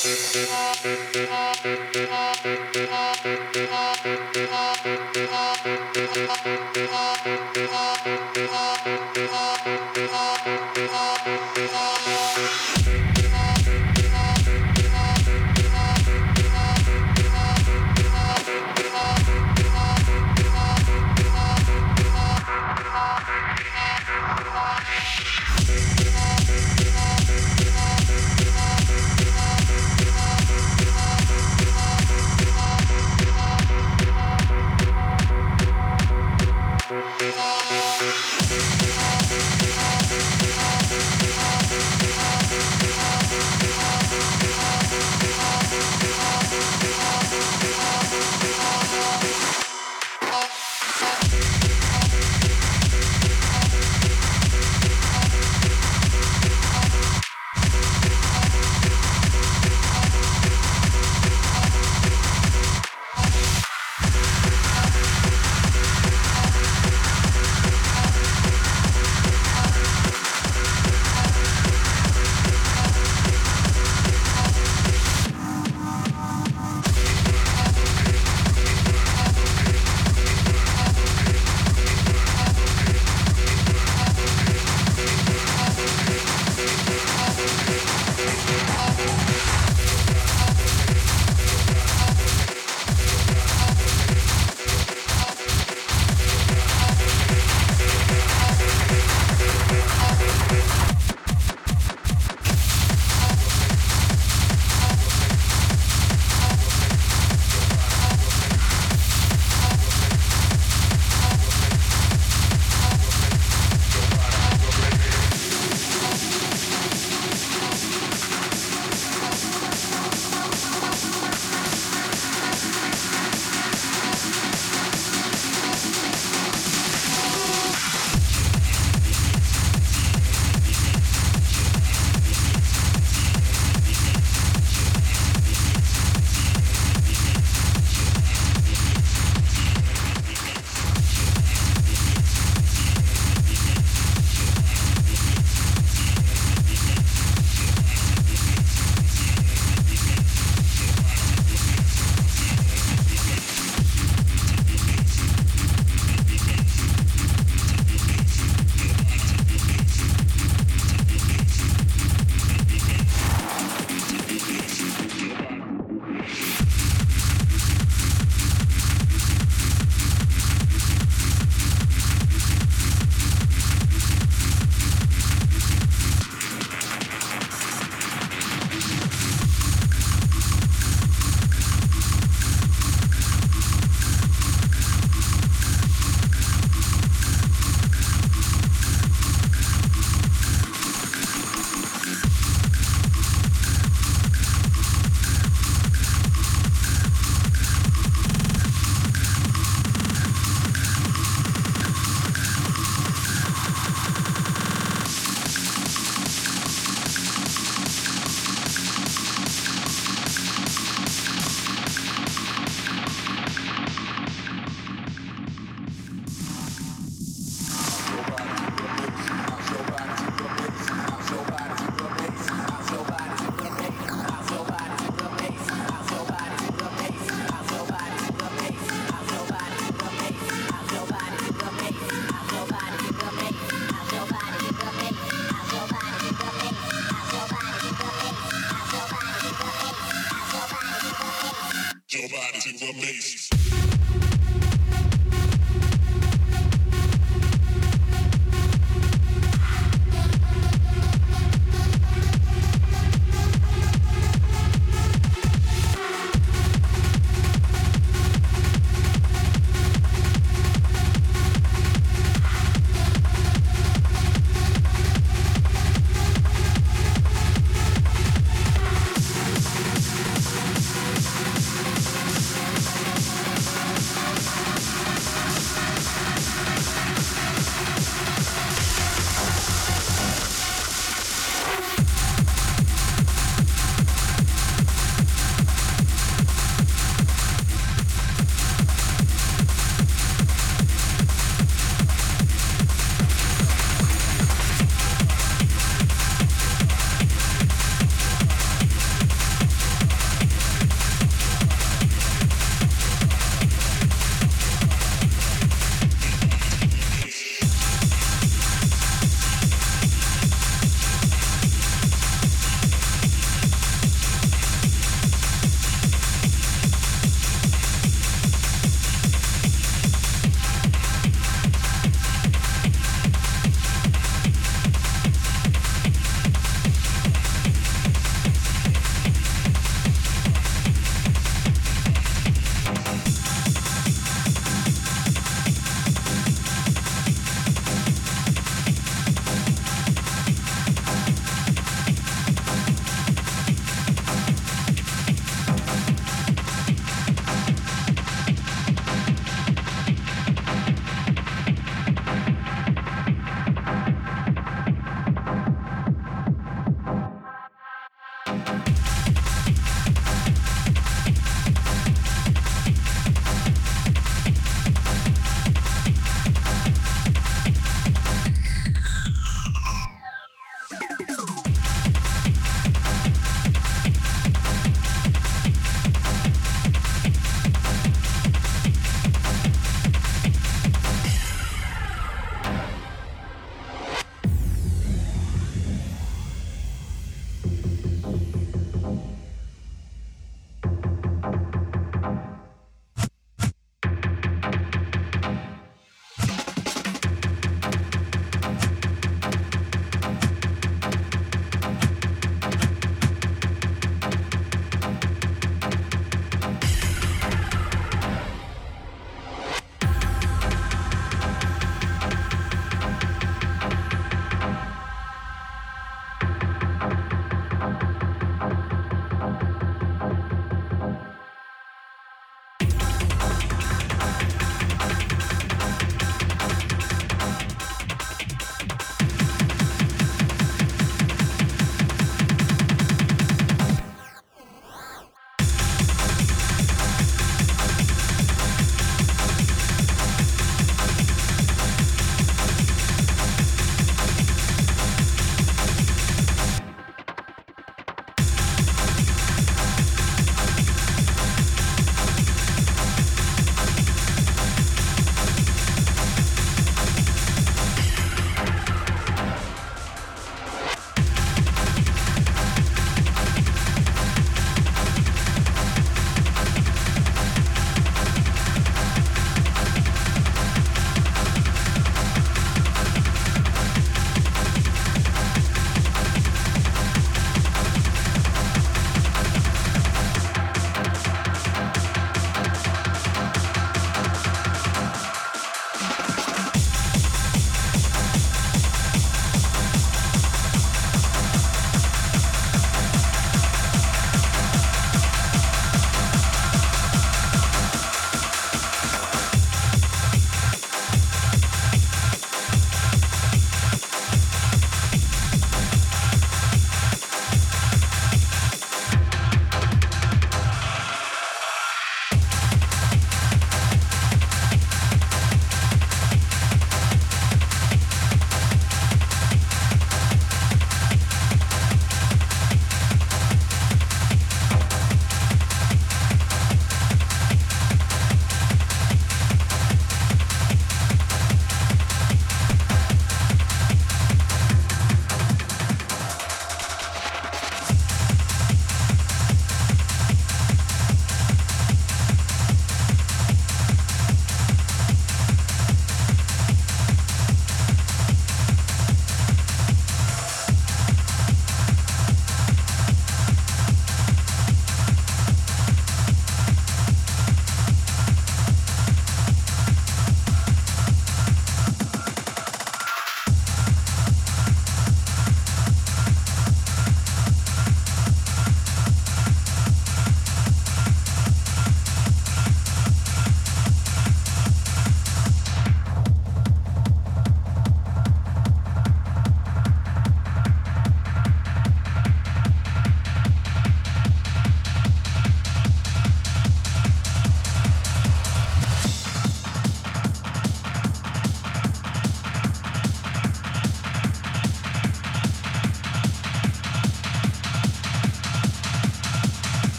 Thank you.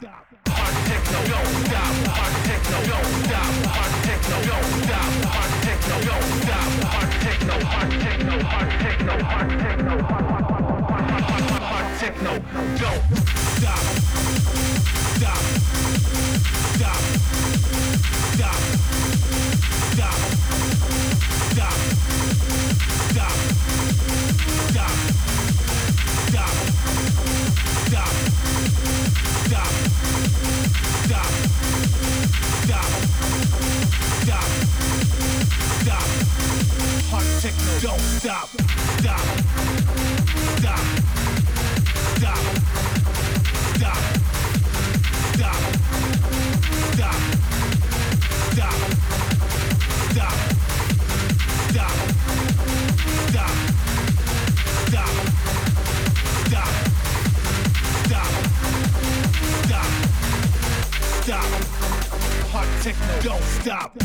stop. stop. Hot techno, don't stop.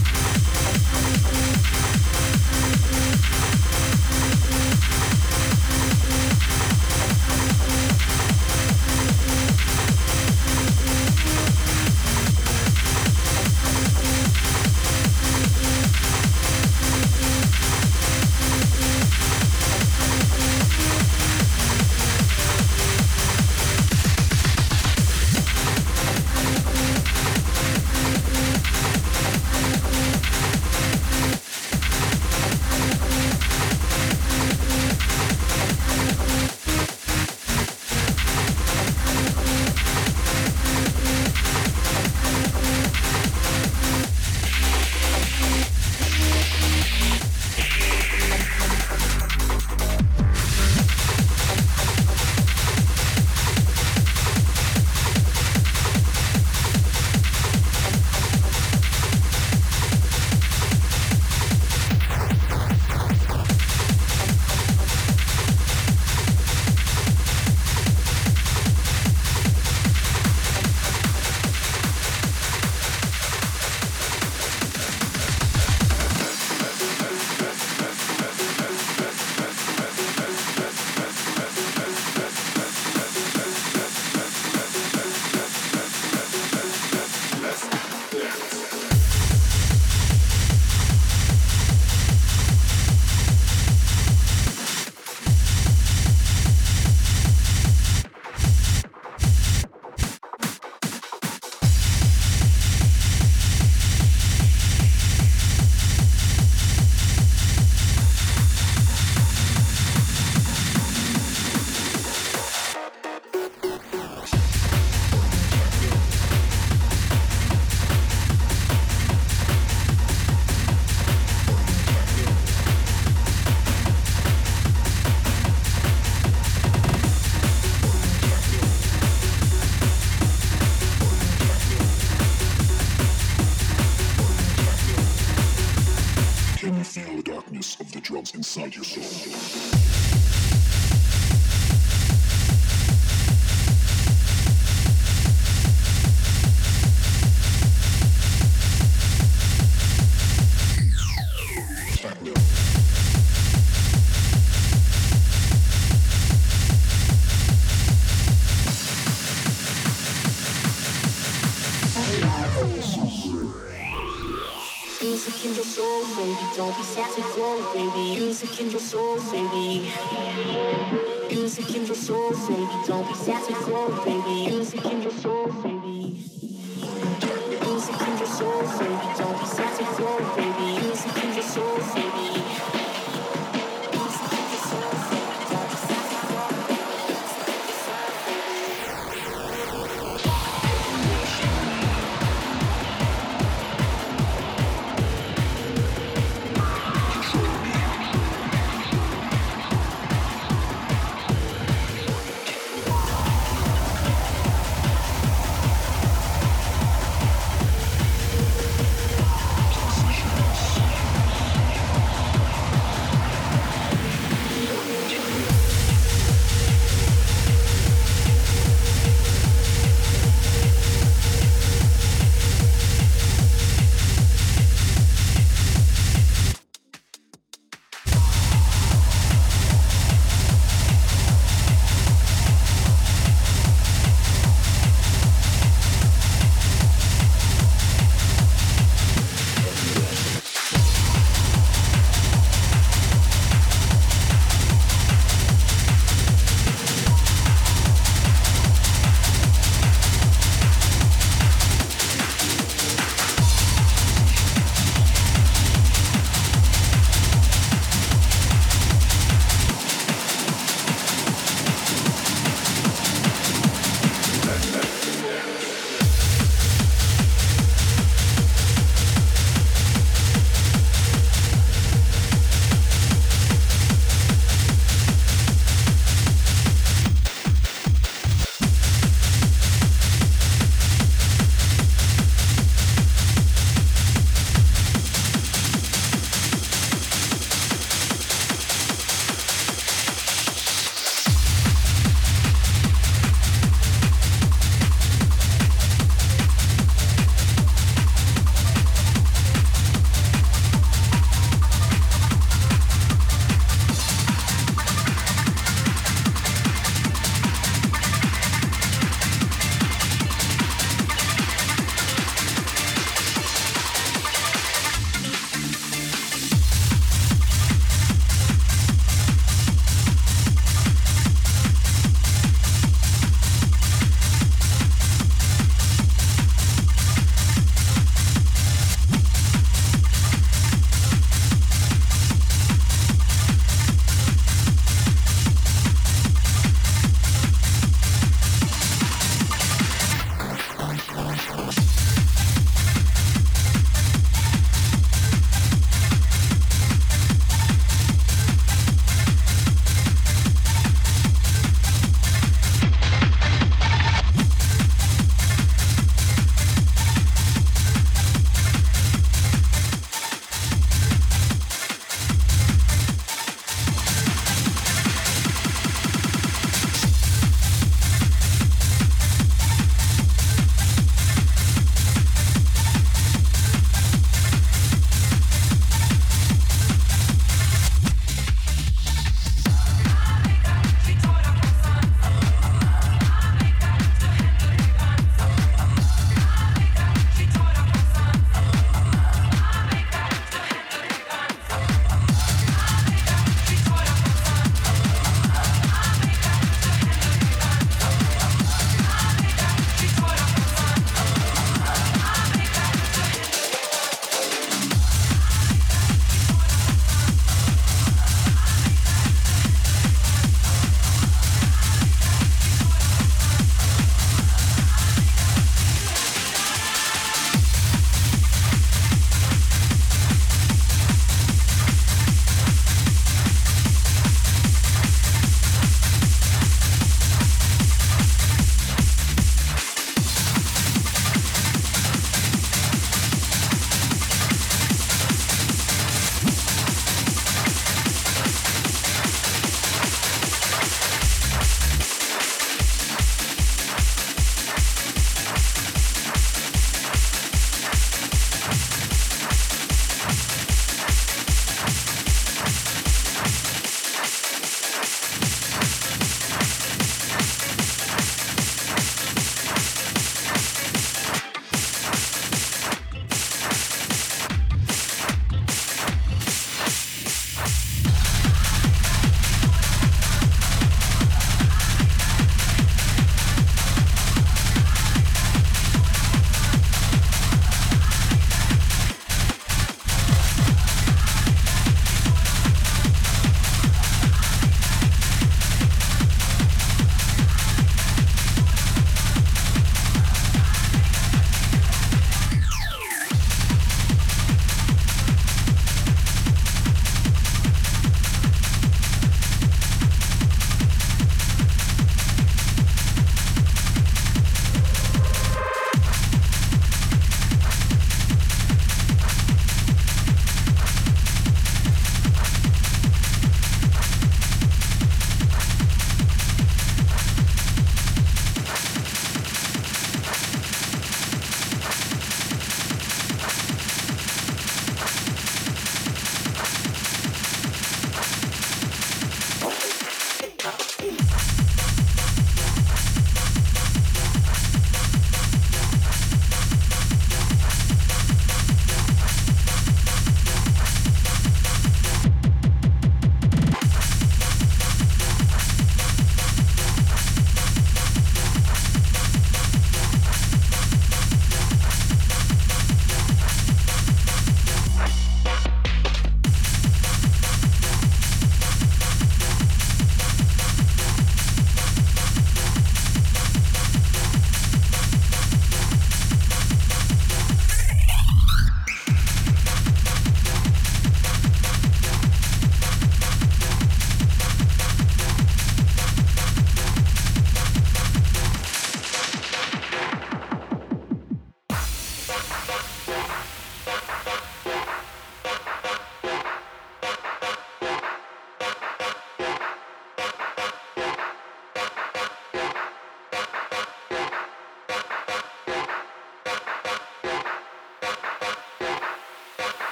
stop. soul, baby. Don't be sad to go, baby. Music in your soul, baby. Music in your soul, baby. Don't be sad to go, baby. Music in your soul, baby. Music in your soul, baby. Don't be sad to go, baby. Music in your soul, baby.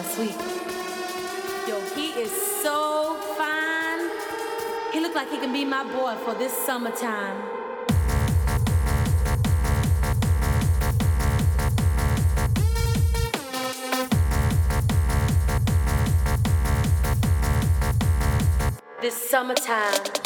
Last week. Yo, he is so fine. He looked like he can be my boy for this summertime. This summertime. summertime.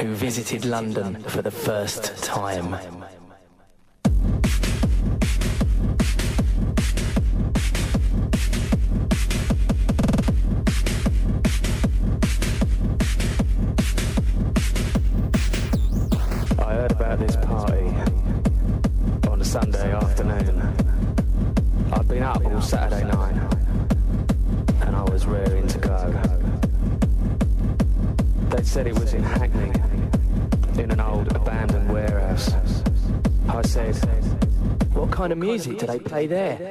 who visited London for the first time. Hey there.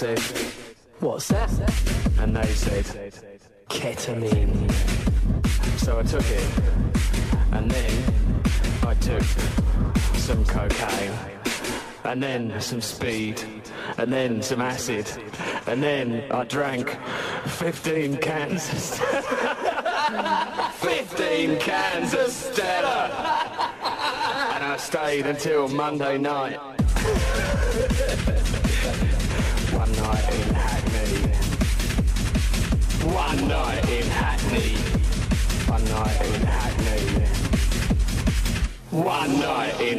What's that? And they said, Ketamine. So I took it, and then I took some cocaine, and then some speed, and then some acid, and then I drank 15 cans. 15 cans of Stella! And I stayed until Monday night. One night in Hackney. One night in Hackney. One night in